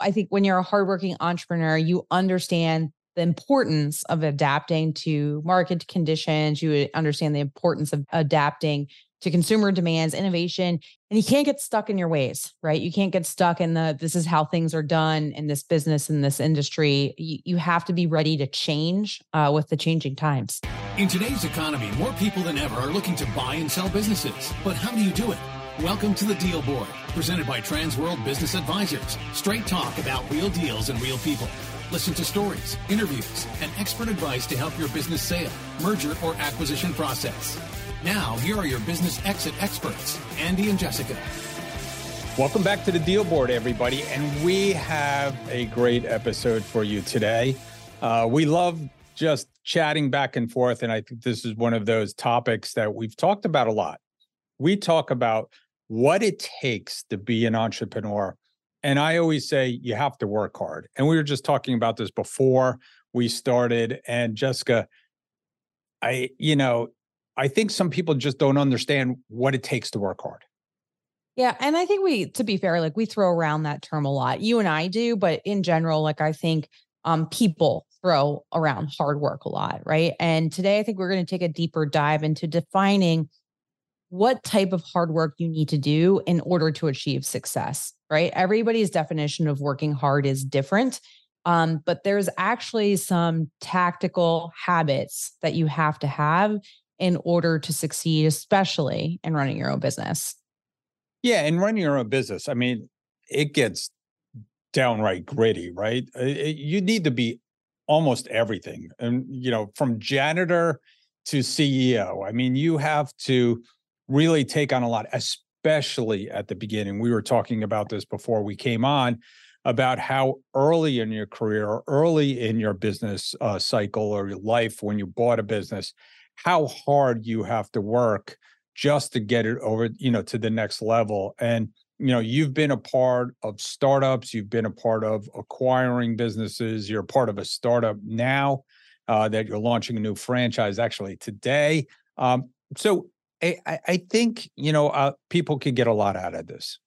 I think when you're a hardworking entrepreneur, you understand the importance of adapting to market conditions. You understand the importance of adapting to consumer demands, innovation, and you can't get stuck in your ways, right? You can't get stuck in the this is how things are done in this business, in this industry. You, you have to be ready to change uh, with the changing times. In today's economy, more people than ever are looking to buy and sell businesses. But how do you do it? Welcome to the Deal Board, presented by Transworld Business Advisors. Straight talk about real deals and real people. Listen to stories, interviews, and expert advice to help your business sale, merger, or acquisition process. Now, here are your business exit experts, Andy and Jessica. Welcome back to the Deal Board, everybody. And we have a great episode for you today. Uh, we love just chatting back and forth. And I think this is one of those topics that we've talked about a lot. We talk about what it takes to be an entrepreneur. And I always say you have to work hard. And we were just talking about this before we started. And Jessica, I, you know, I think some people just don't understand what it takes to work hard. Yeah. And I think we, to be fair, like we throw around that term a lot. You and I do, but in general, like I think um, people throw around hard work a lot. Right. And today I think we're going to take a deeper dive into defining what type of hard work you need to do in order to achieve success. Right. Everybody's definition of working hard is different. Um, but there's actually some tactical habits that you have to have in order to succeed, especially in running your own business. Yeah, and running your own business. I mean, it gets downright gritty, right? It, you need to be almost everything, and you know, from janitor to CEO. I mean, you have to really take on a lot, especially at the beginning. We were talking about this before we came on about how early in your career or early in your business uh, cycle or your life when you bought a business how hard you have to work just to get it over, you know, to the next level. And you know, you've been a part of startups, you've been a part of acquiring businesses, you're part of a startup now uh, that you're launching a new franchise actually today. Um, so I, I think you know uh, people could get a lot out of this.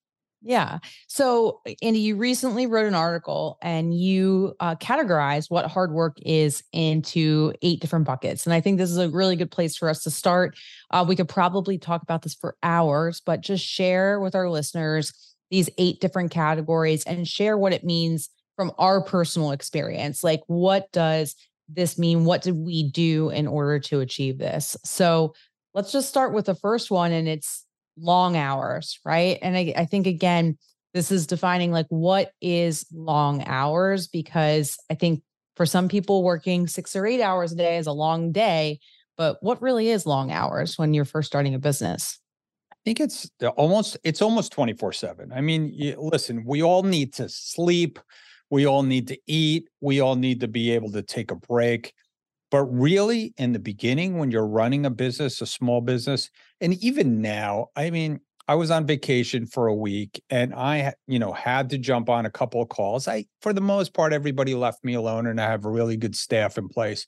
Yeah. So, Andy, you recently wrote an article and you uh, categorized what hard work is into eight different buckets. And I think this is a really good place for us to start. Uh, we could probably talk about this for hours, but just share with our listeners these eight different categories and share what it means from our personal experience. Like, what does this mean? What did we do in order to achieve this? So, let's just start with the first one, and it's long hours, right? And I, I think again, this is defining like what is long hours because I think for some people working six or eight hours a day is a long day, but what really is long hours when you're first starting a business? I think it's almost it's almost 24/7. I mean, you, listen, we all need to sleep, we all need to eat, we all need to be able to take a break. But really, in the beginning, when you're running a business, a small business, and even now, I mean, I was on vacation for a week and I, you know, had to jump on a couple of calls. I, for the most part, everybody left me alone and I have a really good staff in place.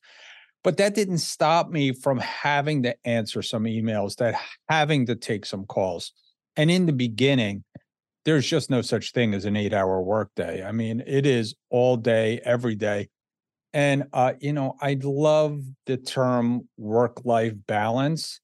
But that didn't stop me from having to answer some emails, that having to take some calls. And in the beginning, there's just no such thing as an eight hour workday. I mean, it is all day, every day. And uh, you know, I love the term work-life balance.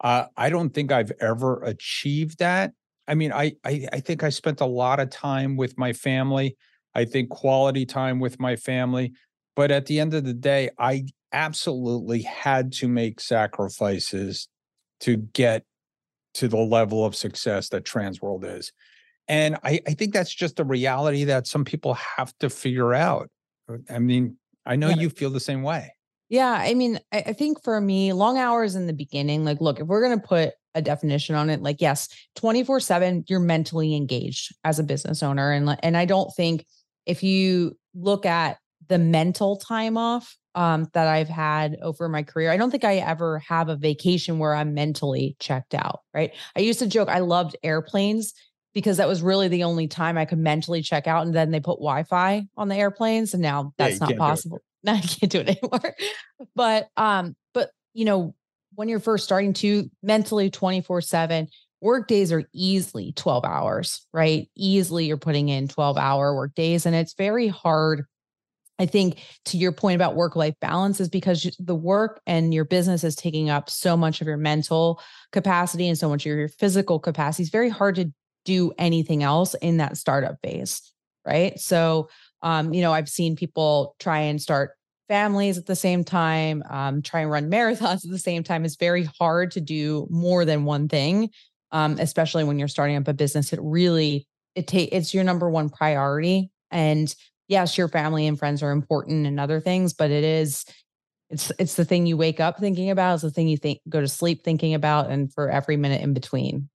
Uh, I don't think I've ever achieved that. I mean, I, I I think I spent a lot of time with my family. I think quality time with my family. But at the end of the day, I absolutely had to make sacrifices to get to the level of success that Transworld is. And I, I think that's just a reality that some people have to figure out. I mean, I know yeah. you feel the same way. Yeah. I mean, I, I think for me, long hours in the beginning, like, look, if we're going to put a definition on it, like, yes, 24 seven, you're mentally engaged as a business owner. And, and I don't think if you look at the mental time off um, that I've had over my career. I don't think I ever have a vacation where I'm mentally checked out, right? I used to joke I loved airplanes because that was really the only time I could mentally check out. And then they put Wi Fi on the airplanes. And now that's yeah, not possible. Now I can't do it anymore. but, um, but, you know, when you're first starting to mentally 24 7, work days are easily 12 hours, right? Easily you're putting in 12 hour work days. And it's very hard. I think to your point about work life balance is because the work and your business is taking up so much of your mental capacity and so much of your physical capacity. It's very hard to do anything else in that startup phase, right? So, um, you know, I've seen people try and start families at the same time, um, try and run marathons at the same time. It's very hard to do more than one thing um, especially when you're starting up a business. It really it take it's your number one priority. And yes, your family and friends are important and other things, but it is it's it's the thing you wake up thinking about, it's the thing you think go to sleep thinking about, and for every minute in between.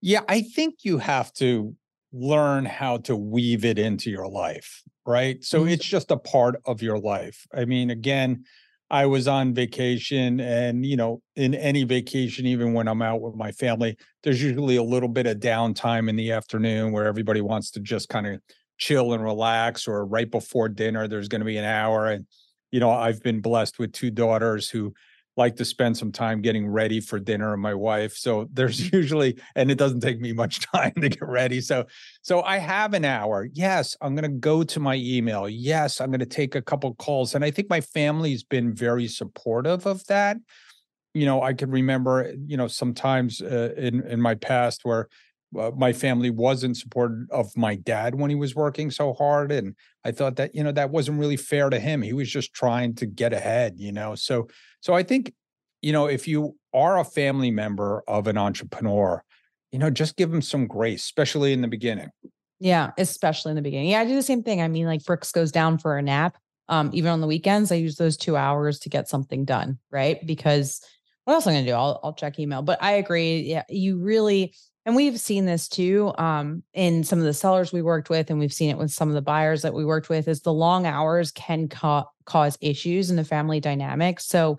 Yeah, I think you have to learn how to weave it into your life, right? So mm-hmm. it's just a part of your life. I mean, again, I was on vacation and, you know, in any vacation, even when I'm out with my family, there's usually a little bit of downtime in the afternoon where everybody wants to just kind of chill and relax or right before dinner, there's going to be an hour. And, you know, I've been blessed with two daughters who like to spend some time getting ready for dinner and my wife so there's usually and it doesn't take me much time to get ready so so i have an hour. Yes i'm going to go to my email. Yes i'm going to take a couple calls and i think my family's been very supportive of that. You know i can remember you know sometimes uh, in in my past where uh, my family wasn't supportive of my dad when he was working so hard and i thought that you know that wasn't really fair to him. He was just trying to get ahead you know so so I think, you know, if you are a family member of an entrepreneur, you know, just give them some grace, especially in the beginning. Yeah, especially in the beginning. Yeah, I do the same thing. I mean, like Brooks goes down for a nap. Um, even on the weekends, I use those two hours to get something done, right? Because what else am I gonna do? I'll I'll check email. But I agree. Yeah, you really and we've seen this too um, in some of the sellers we worked with, and we've seen it with some of the buyers that we worked with. Is the long hours can ca- cause issues in the family dynamic. So,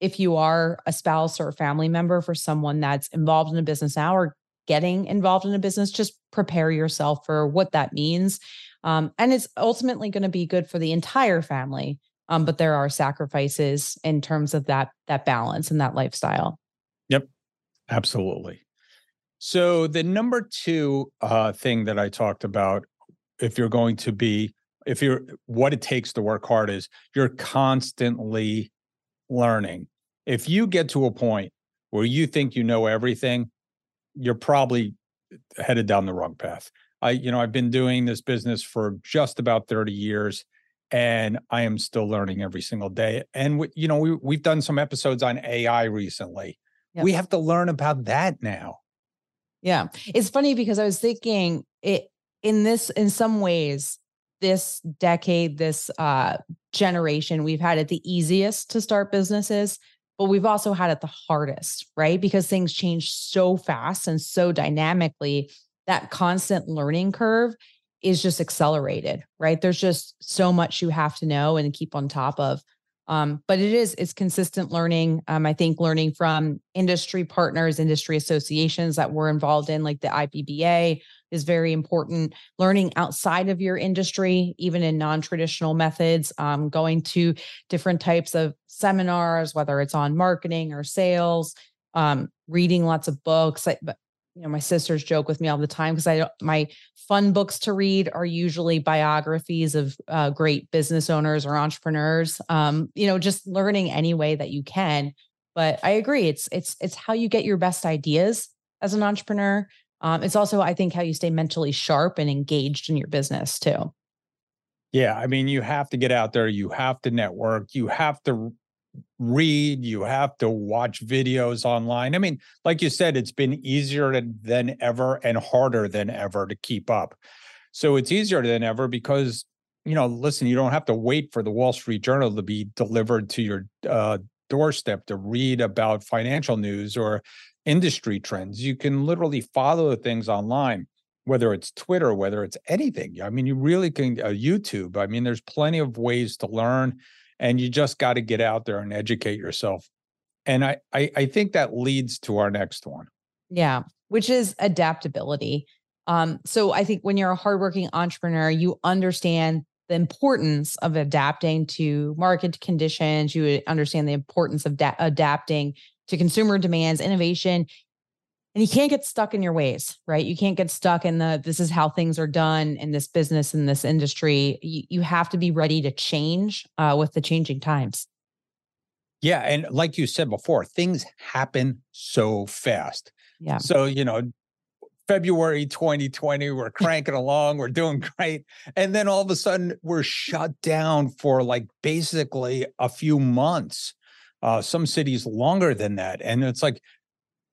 if you are a spouse or a family member for someone that's involved in a business now or getting involved in a business, just prepare yourself for what that means. Um, and it's ultimately going to be good for the entire family. Um, but there are sacrifices in terms of that that balance and that lifestyle. Yep, absolutely. So the number two uh, thing that I talked about, if you're going to be, if you're what it takes to work hard is you're constantly learning. If you get to a point where you think you know everything, you're probably headed down the wrong path. I, you know, I've been doing this business for just about 30 years and I am still learning every single day. And we, you know, we we've done some episodes on AI recently. Yep. We have to learn about that now. Yeah. It's funny because I was thinking it in this in some ways this decade this uh generation we've had it the easiest to start businesses but we've also had it the hardest right? Because things change so fast and so dynamically that constant learning curve is just accelerated right? There's just so much you have to know and keep on top of um, but it is it's consistent learning. Um, I think learning from industry partners, industry associations that we're involved in, like the IBBA, is very important. Learning outside of your industry, even in non-traditional methods, um, going to different types of seminars, whether it's on marketing or sales, um, reading lots of books. You know my sisters joke with me all the time because i my fun books to read are usually biographies of uh, great business owners or entrepreneurs um, you know just learning any way that you can but i agree it's it's it's how you get your best ideas as an entrepreneur um, it's also i think how you stay mentally sharp and engaged in your business too. Yeah i mean you have to get out there you have to network you have to read, you have to watch videos online. I mean, like you said, it's been easier than ever and harder than ever to keep up. So it's easier than ever because, you know, listen, you don't have to wait for the Wall Street Journal to be delivered to your uh, doorstep to read about financial news or industry trends. You can literally follow things online, whether it's Twitter, whether it's anything. I mean, you really can, uh, YouTube. I mean, there's plenty of ways to learn and you just got to get out there and educate yourself. And I, I i think that leads to our next one. Yeah which is adaptability. Um so i think when you're a hardworking entrepreneur you understand the importance of adapting to market conditions you understand the importance of da- adapting to consumer demands innovation and you can't get stuck in your ways, right? You can't get stuck in the this is how things are done in this business in this industry. You, you have to be ready to change uh, with the changing times. Yeah, and like you said before, things happen so fast. Yeah. So you know, February 2020, we're cranking along, we're doing great. And then all of a sudden, we're shut down for like basically a few months. Uh, some cities longer than that. And it's like,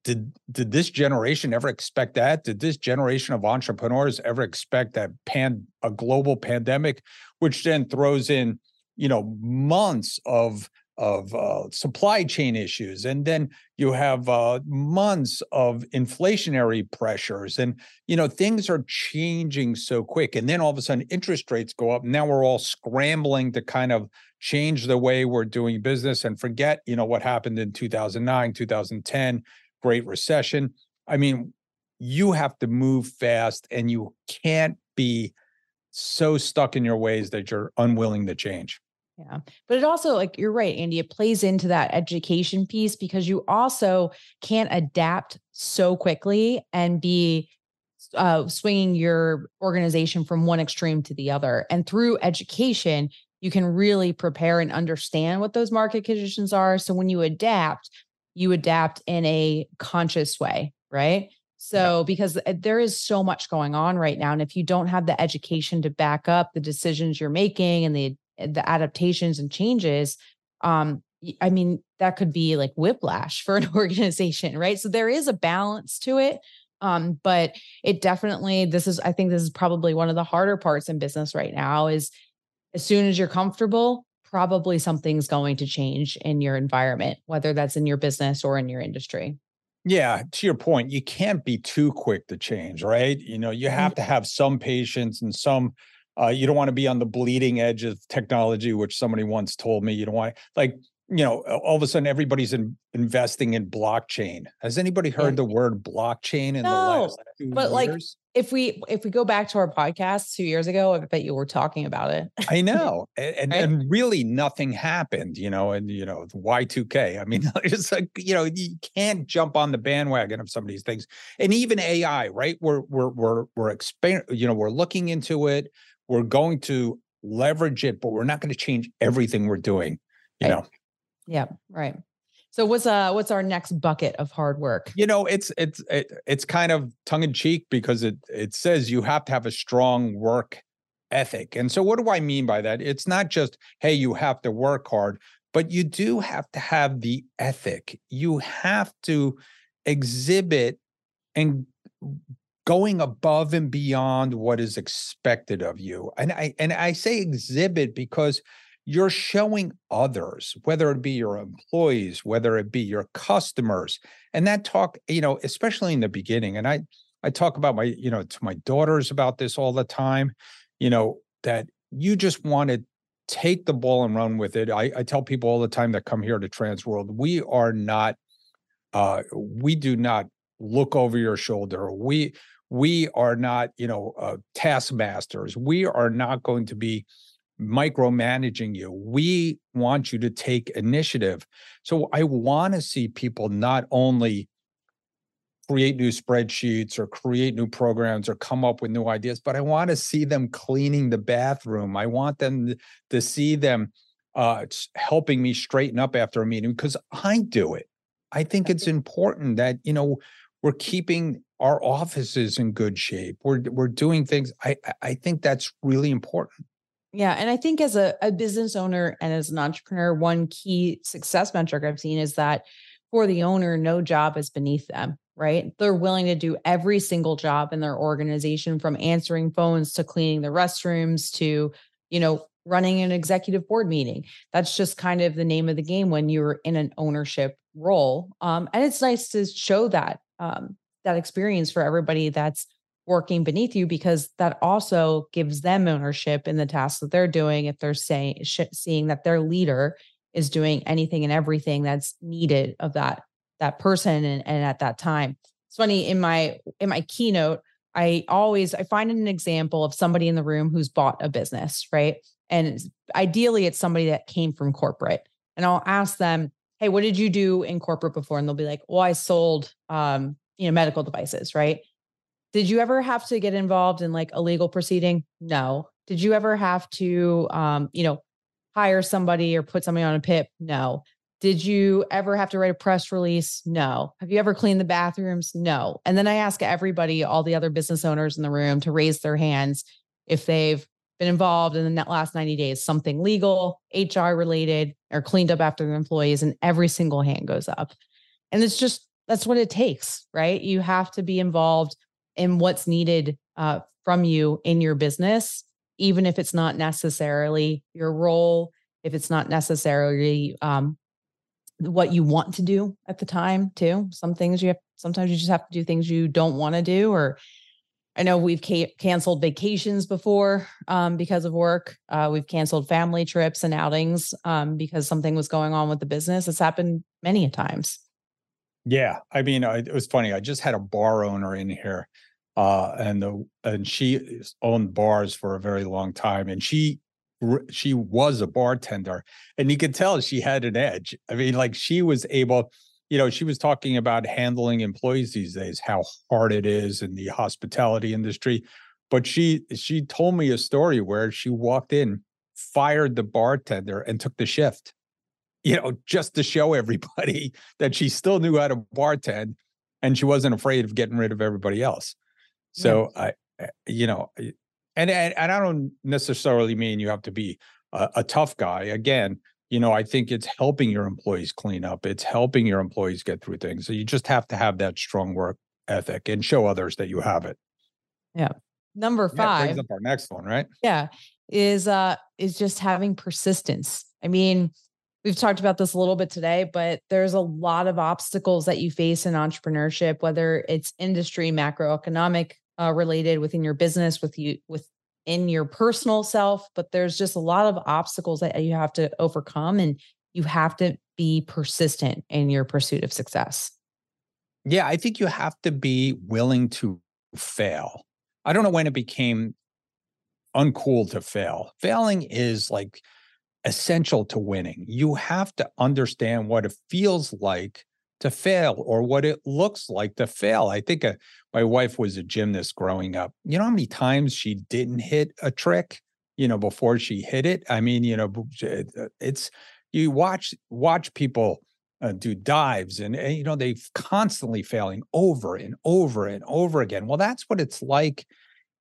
did did this generation ever expect that? Did this generation of entrepreneurs ever expect that pan a global pandemic, which then throws in, you know, months of of uh, supply chain issues and then you have uh, months of inflationary pressures and you know things are changing so quick and then all of a sudden interest rates go up now we're all scrambling to kind of change the way we're doing business and forget you know what happened in 2009 2010 great recession i mean you have to move fast and you can't be so stuck in your ways that you're unwilling to change yeah. But it also, like, you're right, Andy, it plays into that education piece because you also can't adapt so quickly and be uh, swinging your organization from one extreme to the other. And through education, you can really prepare and understand what those market conditions are. So when you adapt, you adapt in a conscious way, right? So, yeah. because uh, there is so much going on right now. And if you don't have the education to back up the decisions you're making and the Eh, the adaptations and changes um i mean that could be like whiplash for an organization right so there is a balance to it um but it definitely this is i think this is probably one of the harder parts in business right now is as soon as you're comfortable probably something's going to change in your environment whether that's in your business or in your industry yeah, to your point, you can't be too quick to change, right? You know, you have mm-hmm. to have some patience and some uh, you don't want to be on the bleeding edge of technology, which somebody once told me. You don't want like you know all of a sudden everybody's in, investing in blockchain. Has anybody heard yeah. the word blockchain in no, the last two but years? like if we if we go back to our podcast two years ago, I bet you were talking about it. I know, and, right? and really nothing happened. You know, and you know Y two K. I mean, it's like you know you can't jump on the bandwagon of some of these things, and even AI. Right? We're we're we're we're expand. You know, we're looking into it we're going to leverage it, but we're not going to change everything we're doing. You right. know. Yeah. Right. So what's uh what's our next bucket of hard work? You know, it's it's it, it's kind of tongue in cheek because it it says you have to have a strong work ethic. And so what do I mean by that? It's not just hey you have to work hard, but you do have to have the ethic. You have to exhibit and going above and beyond what is expected of you. And I and I say exhibit because you're showing others, whether it be your employees, whether it be your customers, and that talk, you know, especially in the beginning. And I I talk about my, you know, to my daughters about this all the time, you know, that you just want to take the ball and run with it. I, I tell people all the time that come here to Transworld, we are not, uh, we do not look over your shoulder. We we are not, you know, uh, taskmasters. We are not going to be micromanaging you. We want you to take initiative. So I want to see people not only create new spreadsheets or create new programs or come up with new ideas, but I want to see them cleaning the bathroom. I want them to see them uh, helping me straighten up after a meeting because I do it. I think it's important that, you know, we're keeping our offices in good shape. We're we're doing things. I I think that's really important. Yeah. And I think as a, a business owner and as an entrepreneur, one key success metric I've seen is that for the owner, no job is beneath them, right? They're willing to do every single job in their organization from answering phones to cleaning the restrooms to, you know, running an executive board meeting. That's just kind of the name of the game when you're in an ownership role. Um, and it's nice to show that um, that experience for everybody that's working beneath you because that also gives them ownership in the tasks that they're doing if they're saying sh- seeing that their leader is doing anything and everything that's needed of that that person and, and at that time. It's funny in my in my keynote i always i find an example of somebody in the room who's bought a business right? And ideally it's somebody that came from corporate. And i'll ask them hey what did you do in corporate before? And they'll be like well i sold um you know, medical devices, right? Did you ever have to get involved in like a legal proceeding? No. Did you ever have to, um, you know, hire somebody or put somebody on a PIP? No. Did you ever have to write a press release? No. Have you ever cleaned the bathrooms? No. And then I ask everybody, all the other business owners in the room, to raise their hands if they've been involved in the last 90 days, something legal, HR related, or cleaned up after their employees, and every single hand goes up. And it's just that's what it takes, right? You have to be involved in what's needed uh, from you in your business, even if it's not necessarily your role, if it's not necessarily um, what you want to do at the time, too. Some things you have, sometimes you just have to do things you don't want to do, or I know we've ca- canceled vacations before um, because of work. Uh, we've canceled family trips and outings um, because something was going on with the business. It's happened many a times. Yeah, I mean, I, it was funny. I just had a bar owner in here, uh, and the and she owned bars for a very long time, and she she was a bartender, and you could tell she had an edge. I mean, like she was able you know, she was talking about handling employees these days, how hard it is in the hospitality industry. But she she told me a story where she walked in, fired the bartender, and took the shift. You know, just to show everybody that she still knew how to bartend, and she wasn't afraid of getting rid of everybody else. So yeah. I, eh, you know, eh, and, and and I don't necessarily mean you have to be a, a tough guy. Again, you know, I think it's helping your employees clean up. It's helping your employees get through things. So you just have to have that strong work ethic and show others that you have it. Yeah. Number five. Brings up our next one, right? Yeah. Is uh is just having persistence. I mean, we've talked about this a little bit today, but there's a lot of obstacles that you face in entrepreneurship, whether it's industry, macroeconomic uh, related within your business, with you with in your personal self, but there's just a lot of obstacles that you have to overcome and you have to be persistent in your pursuit of success. Yeah, I think you have to be willing to fail. I don't know when it became uncool to fail. Failing is like essential to winning. You have to understand what it feels like to fail or what it looks like to fail. I think a, uh, my wife was a gymnast growing up. You know how many times she didn't hit a trick, you know, before she hit it? I mean, you know, uh, it's you watch watch people uh, do dives and, and you know they constantly failing over and over and over again. Well, that's what it's like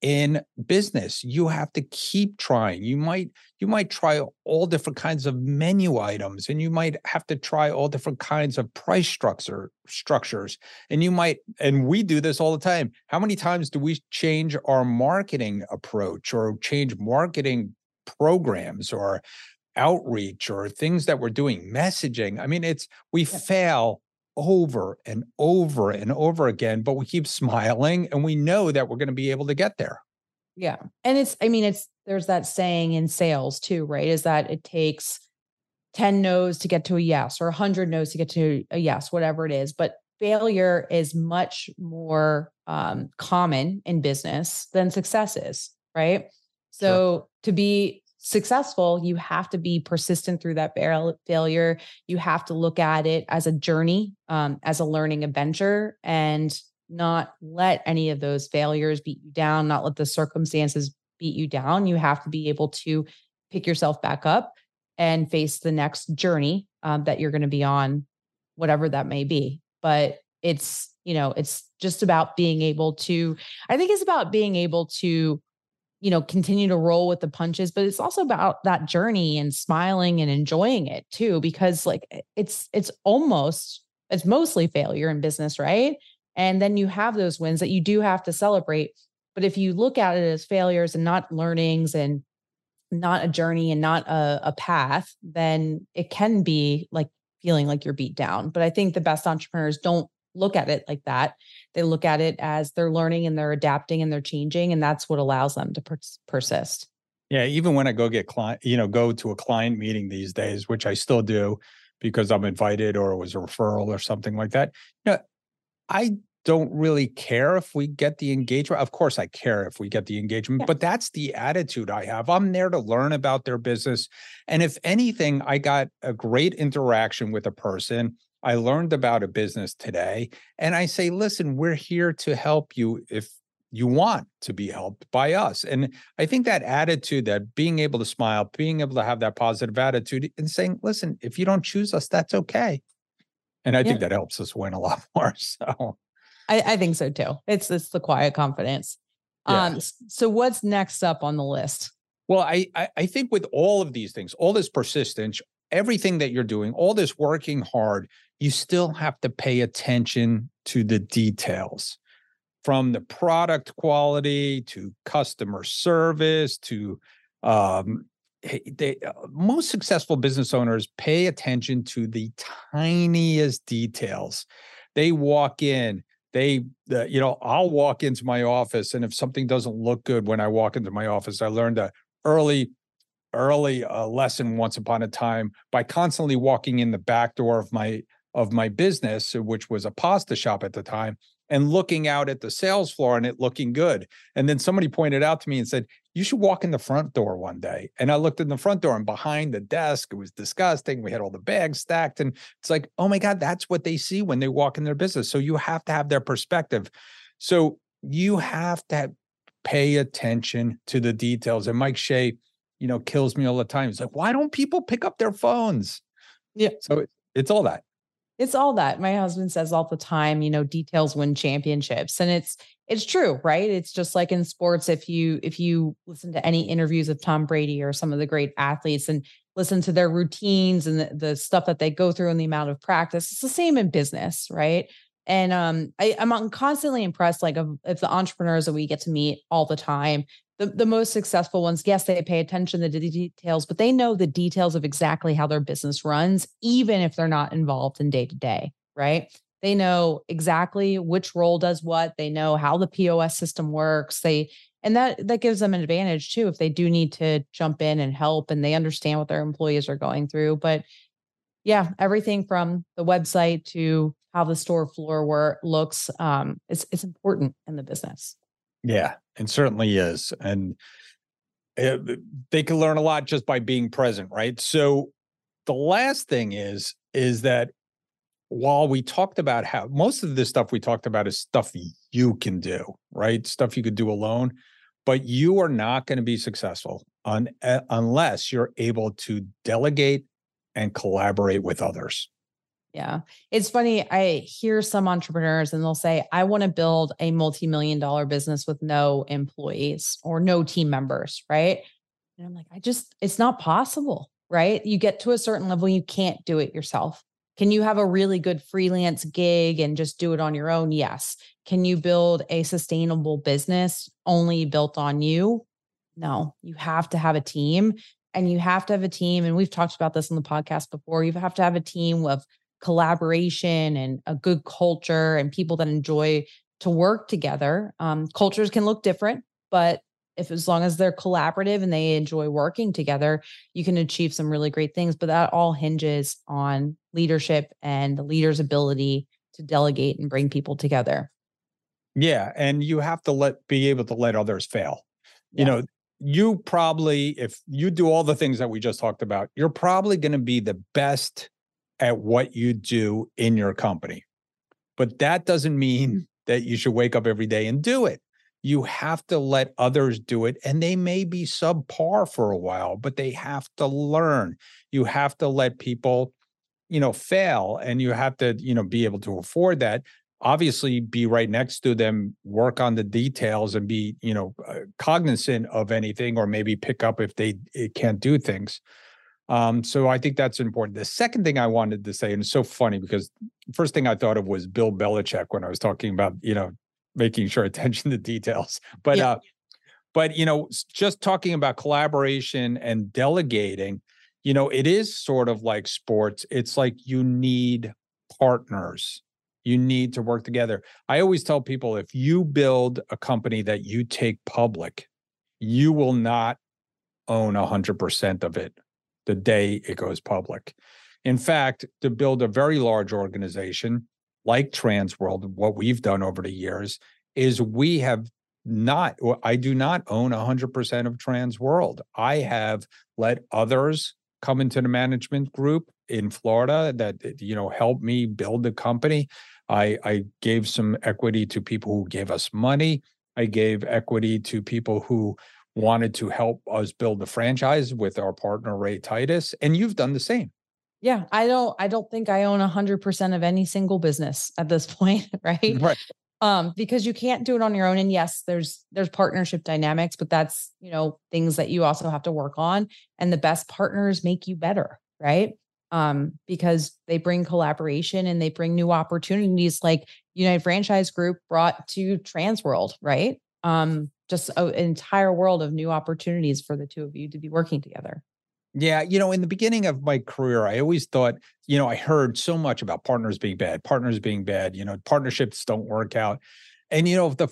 in business you have to keep trying. You might you might try all different kinds of menu items and you might have to try all different kinds of price structure structures and you might and we do this all the time. How many times do we change our marketing approach or change marketing programs or outreach or things that we're doing? Messaging i mean it's we yeah. fail over and over and over again, but we keep smiling and we know that we're going to be able to get there. Yeah. And it's, I mean, it's, there's that saying in sales too, right? Is that it takes 10 no's to get to a yes or 100 no's to get to a yes, whatever it is. But failure is much more um, common in business than success is, right? So sure. to be successful, you have to be persistent through that failure. You have to look at it as a journey, um, as a learning adventure, and not let any of those failures beat you down, not let the circumstances beat you down. You have to be able to pick yourself back up and face the next journey um, that you're going to be on, whatever that may be. But it's, you know, it's just about being able to, I think it's about being able to you know continue to roll with the punches but it's also about that journey and smiling and enjoying it too because like it's it's almost it's mostly failure in business right? And then you have those wins that you do have to celebrate but if you look at it as failures and not learnings and not a journey and not a, a path then it can be like feeling like you're beat down but i think the best entrepreneurs don't look at it like that. They look at it as they're learning and they're adapting and they're changing, and that's what allows them to per- persist. Yeah, even when I go get client, you know, go to a client meeting these days, which I still do because I'm invited or it was a referral or something like that. You know, I don't really care if we get the engagement. Of course, I care if we get the engagement, yeah. but that's the attitude I have. I'm there to learn about their business. And if anything, I got a great interaction with a person I learned about a business today. And I say, listen, we're here to help you if you want to be helped by us. And I think that attitude, that being able to smile, being able to have that positive attitude and saying, listen, if you don't choose us, that's okay. And I yeah. think that helps us win a lot more. So I, I think so too. It's it's the quiet confidence. Yeah. Um, so what's next up on the list? Well, I, I I think with all of these things, all this persistence, everything that you're doing, all this working hard, you still have to pay attention to the details from the product quality to customer service to um, they, uh, most successful business owners pay attention to the tiniest details. They walk in, they uh, you know i'll walk into my office and if something doesn't look good when i walk into my office i learned a early early uh, lesson once upon a time by constantly walking in the back door of my of my business uh, which was a pasta shop at the time and looking out at the sales floor and it looking good. And then somebody pointed out to me and said, You should walk in the front door one day. And I looked in the front door and behind the desk, it was disgusting. We had all the bags stacked. And it's like, Oh my God, that's what they see when they walk in their business. So you have to have their perspective. So you have to pay attention to the details. And Mike Shea, you know, kills me all the time. He's like, Why don't people pick up their phones? Yeah. So it's all that it's all that my husband says all the time you know details win championships and it's it's true right? It's just like in sports if you if you listen to any interviews of tom brady or some of the great athletes and listen to their routines and the, the stuff that they go through and the amount of practice it's the same in business right and um I, i'm constantly impressed like of, of the entrepreneurs that we get to meet all the time the, the most successful ones, yes, they pay attention to the details, but they know the details of exactly how their business runs, even if they're not involved in day to day, right? They know exactly which role does what. They know how the POS system works. They and that that gives them an advantage too if they do need to jump in and help and they understand what their employees are going through. But yeah, everything from the website to how the store floor work looks, um, it's it's important in the business. Yeah, and certainly is. And it, eh, they can learn a lot just by being present, right? So the last thing is is that while we talked about how most of this stuff we talked about is stuff you can do, right? Stuff you could do alone, but you are not going to be successful un, uh, unless you're able to delegate and collaborate with others. Yeah. It's funny. I hear some entrepreneurs and they'll say, I want to build a multi million dollar business with no employees or no team members. Right. And I'm like, I just, it's not possible. Right. You get to a certain level, you can't do it yourself. Can you have a really good freelance gig and just do it on your own? Yes. Can you build a sustainable business only built on you? No, you have to have a team and you have to have a team. And we've talked about this on the podcast before. You have to have a team of collaboration and a good culture and people that enjoy to work together. Um, cultures can look different, but if as long as they're collaborative and they enjoy working together, you can achieve some really great things. But that all hinges on leadership and the leader's ability to delegate and bring people together. Yeah, and you have to let be able to let others fail. Yeah. You know, you probably if you do all the things that we just talked about, you're probably going to be the best at what you do in your company. But that doesn't mean mm. that you should wake up every day and do it. You have to let others do it, and they may be subpar for a while, but they have to learn. You have to let people, you know, fail, and you have to, you know, be able to afford that. Obviously, be right next to them, work on the details, and be, you know, uh, cognizant of anything, or maybe pick up if they can't do things. Um, so I think that's important. The second thing I wanted to say, and it's so funny because first thing I thought of was Bill Belichick when I was talking about, you know, making sure attention to details. But yeah. uh, but you know, just talking about collaboration and delegating, you know, it is sort of like sports. It's like you need partners. You need to work together. I always tell people if you build a company that you take public, you will not own 100% of it the day it goes public. In fact, to build a very large organization like Transworld, what we've done over the years is we have not, I do not own 100% of Transworld. I have let others come into the management group in Florida that you know helped me build the company. I I gave some equity to people who gave us money. I gave equity to people who wanted to help us build the franchise with our partner Ray Titus, and you've done the same. Yeah, I don't I don't think I own 100% of any single business at this point, right? Right. Um because you can't do it on your own and yes, there's there's partnership dynamics, but that's, you know, things that you also have to work on and the best partners make you better, right? Um because they bring collaboration and they bring new opportunities like United Franchise Group brought to Transworld, right? Um just a, an entire world of new opportunities for the two of you to be working together. Yeah, you know, in the beginning of my career, I always thought, you know, I heard so much about partners being bad, partners being bad, you know, partnerships don't work out. And, you know, the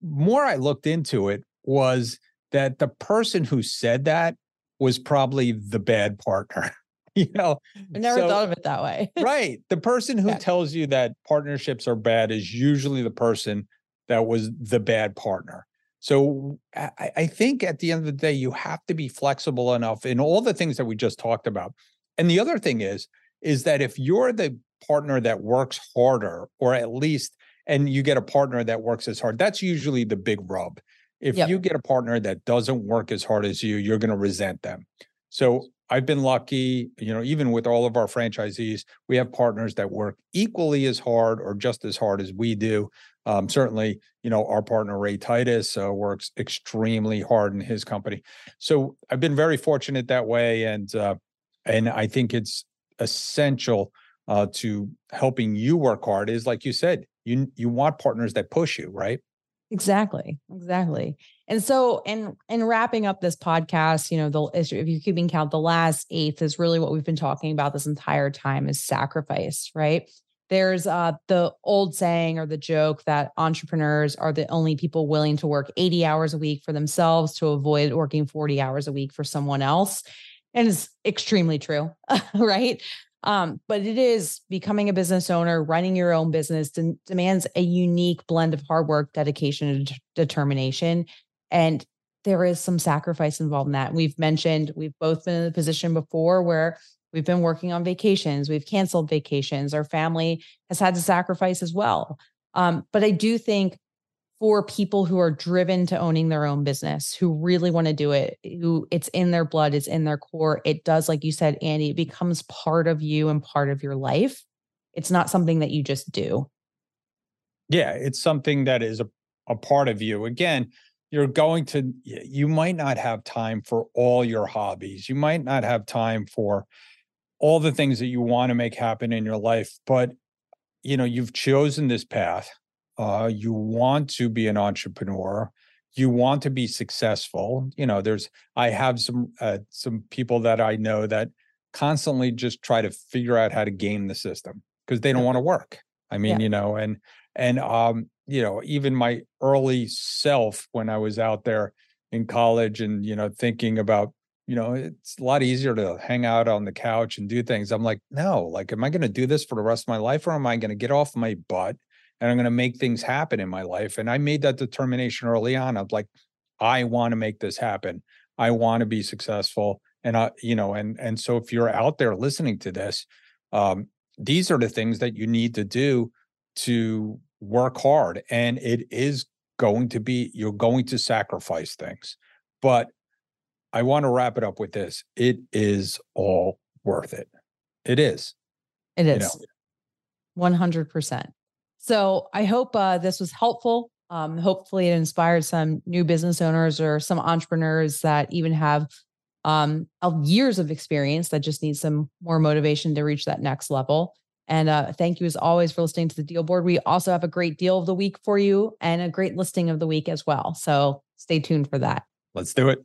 more I looked into it was that the person who said that was probably the bad partner. you know, I never so, thought of it that way. right. The person who yeah. tells you that partnerships are bad is usually the person that was the bad partner. So I, I, think at the end of the day, you have to be flexible enough in all the things that we just talked about. And the other thing is, is that if you're the partner that works harder, or at least, and you get a partner that works as hard, that's usually the big rub. If yep. you get a partner that doesn't work as hard as you, you're going to resent them. So I've been lucky, you know, even with all of our franchisees, we have partners that work equally as hard or just as hard as we do. Um, certainly, you know, our partner Ray Titus uh, works extremely hard in his company. So I've been very fortunate that way, and uh, and I think it's essential uh, to helping you work hard. Is like you said, you you want partners that push you, right? Exactly, exactly. And so, in in wrapping up this podcast, you know, the if you're keeping count, the last eighth is really what we've been talking about this entire time is sacrifice, right? There's uh, the old saying or the joke that entrepreneurs are the only people willing to work 80 hours a week for themselves to avoid working 40 hours a week for someone else. And it's extremely true, right? Um, but it is becoming a business owner, running your own business de- demands a unique blend of hard work, dedication, and d- determination. And there is some sacrifice involved in that. We've mentioned we've both been in the position before where We've been working on vacations. We've canceled vacations. Our family has had to sacrifice as well. Um, but I do think for people who are driven to owning their own business, who really want to do it, who it's in their blood, it's in their core, it does, like you said, Andy, it becomes part of you and part of your life. It's not something that you just do. Yeah, it's something that is a, a part of you. Again, you're going to, you might not have time for all your hobbies. You might not have time for, all the things that you want to make happen in your life but you know you've chosen this path uh, you want to be an entrepreneur you want to be successful you know there's i have some uh, some people that i know that constantly just try to figure out how to game the system because they don't want to work i mean yeah. you know and and um you know even my early self when i was out there in college and you know thinking about you know, it's a lot easier to hang out on the couch and do things. I'm like, no, like, am I going to do this for the rest of my life or am I going to get off my butt and I'm going to make things happen in my life? And I made that determination early on. I'm like, I want to make this happen. I want to be successful. And I, you know, and and so if you're out there listening to this, um, these are the things that you need to do to work hard. And it is going to be, you're going to sacrifice things. But I want to wrap it up with this. It is all worth it. It is. It is. You know? 100%. So I hope uh, this was helpful. Um, hopefully, it inspired some new business owners or some entrepreneurs that even have um, years of experience that just need some more motivation to reach that next level. And uh, thank you as always for listening to the deal board. We also have a great deal of the week for you and a great listing of the week as well. So stay tuned for that. Let's do it.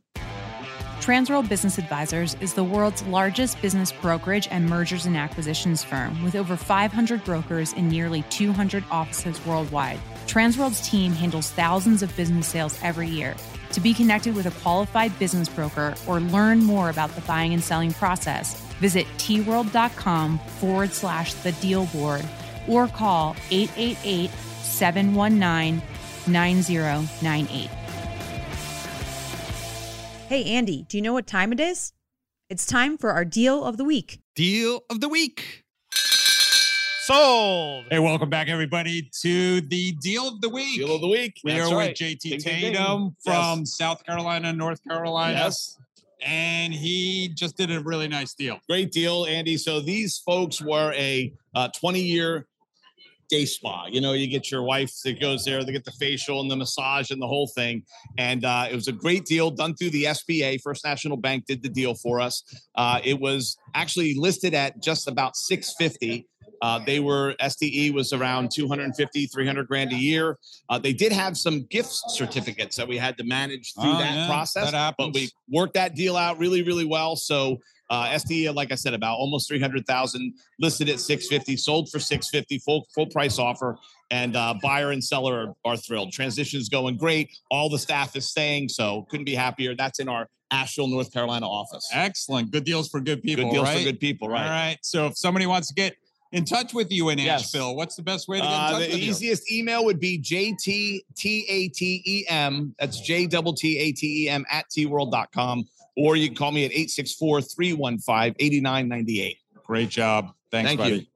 Transworld Business Advisors is the world's largest business brokerage and mergers and acquisitions firm with over 500 brokers in nearly 200 offices worldwide. Transworld's team handles thousands of business sales every year. To be connected with a qualified business broker or learn more about the buying and selling process, visit tworld.com forward slash the deal board or call 888 719 9098. Hey, Andy, do you know what time it is? It's time for our deal of the week. Deal of the week. Sold. Hey, welcome back, everybody, to the deal of the week. Deal of the week. We That's are right. with JT Ding, ding, ding. Tatem from Yes. South Carolina, North Carolina. Yes. And he just did a really nice deal. Great deal, Andy. So these folks were a 20 year day spa. You know, you get your wife that goes there, they get the facial and the massage and the whole thing. And uh, it was a great deal done through the SBA. First National Bank did the deal for us. Uh, it was actually listed at just about 650. Uh, they were SDE was around 250, 300 grand a year. Uh, they did have some gift certificates that we had to manage through Oh, that yeah, process, that but we worked that deal out really, really well. So uh, SDE, like I said, about almost 300,000 listed at 650, sold for 650, full full price offer. And uh, buyer and seller are, are thrilled. Transition is going great. All the staff is staying, so couldn't be happier. That's in our Asheville, North Carolina office. Excellent. Good deals for good people. Good deals right? for good people, right? All right. So if somebody wants to get in touch with you in Yes. Asheville, what's the best way to get in Uh, touch the with you? The easiest email would be jttatem. That's J double T A T E M at tworld.com. Or you can call me at 864 315 8998. Great job. Thanks, Thank buddy. you.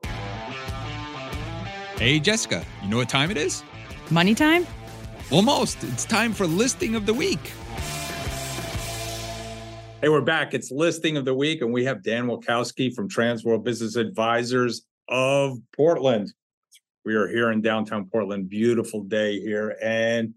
Hey, Jessica, you know what time it is? Money time? Almost. It's time for listing of the week. Hey, we're back. It's listing of the week, and we have Dan Walkowski from Transworld Business Advisors of Portland. We are here in downtown Portland. Beautiful day here, and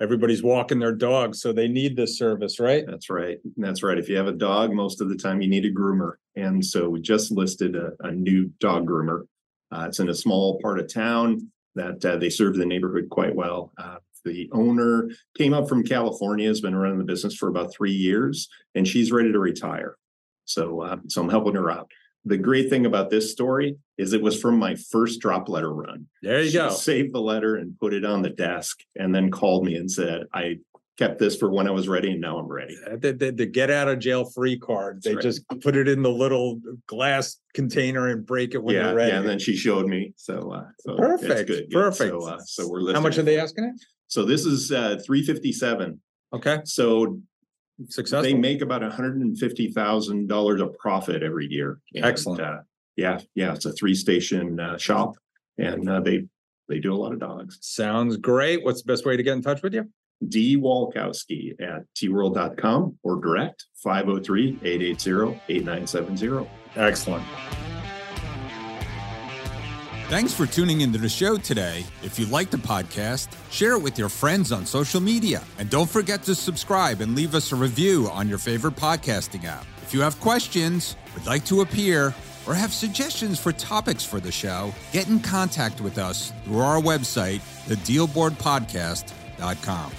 everybody's walking their dogs, so they need this service, right? That's right. That's right. If you have a dog, most of the time you need a groomer. And so we just listed a, a new dog groomer. Uh, it's in a small part of town that uh, they serve the neighborhood quite well. Uh, the owner came up from California, has been running the business for about three years, and she's ready to retire. So, uh, so I'm helping her out. The great thing about this story is it was from my first drop letter run. There you She go. Saved the letter and put it on the desk, and then called me and said, "I kept this for when I was ready, and now I'm ready." Uh, The, the, the get out of jail free card. They right. just put it in the little glass container and break it when yeah, you're ready. yeah. And then she showed me. So, uh, so Perfect, good, perfect. So, uh, so we're listening. How much are they asking it? So this is uh, three fifty seven. Okay, So successful. they make about one hundred and fifty thousand dollars of profit every year. And, Excellent. Uh, yeah, yeah. It's a three station uh, shop, and uh, they they do a lot of dogs. Sounds great. What's the best way to get in touch with you? D Walkowski at tworld.com or direct 503-880-8970. Excellent. Thanks for tuning into the show today. If you like the podcast, share it with your friends on social media. And don't forget to subscribe and leave us a review on your favorite podcasting app. If you have questions, would like to appear, or have suggestions for topics for the show, get in contact with us through our website, thedealboardpodcast.com.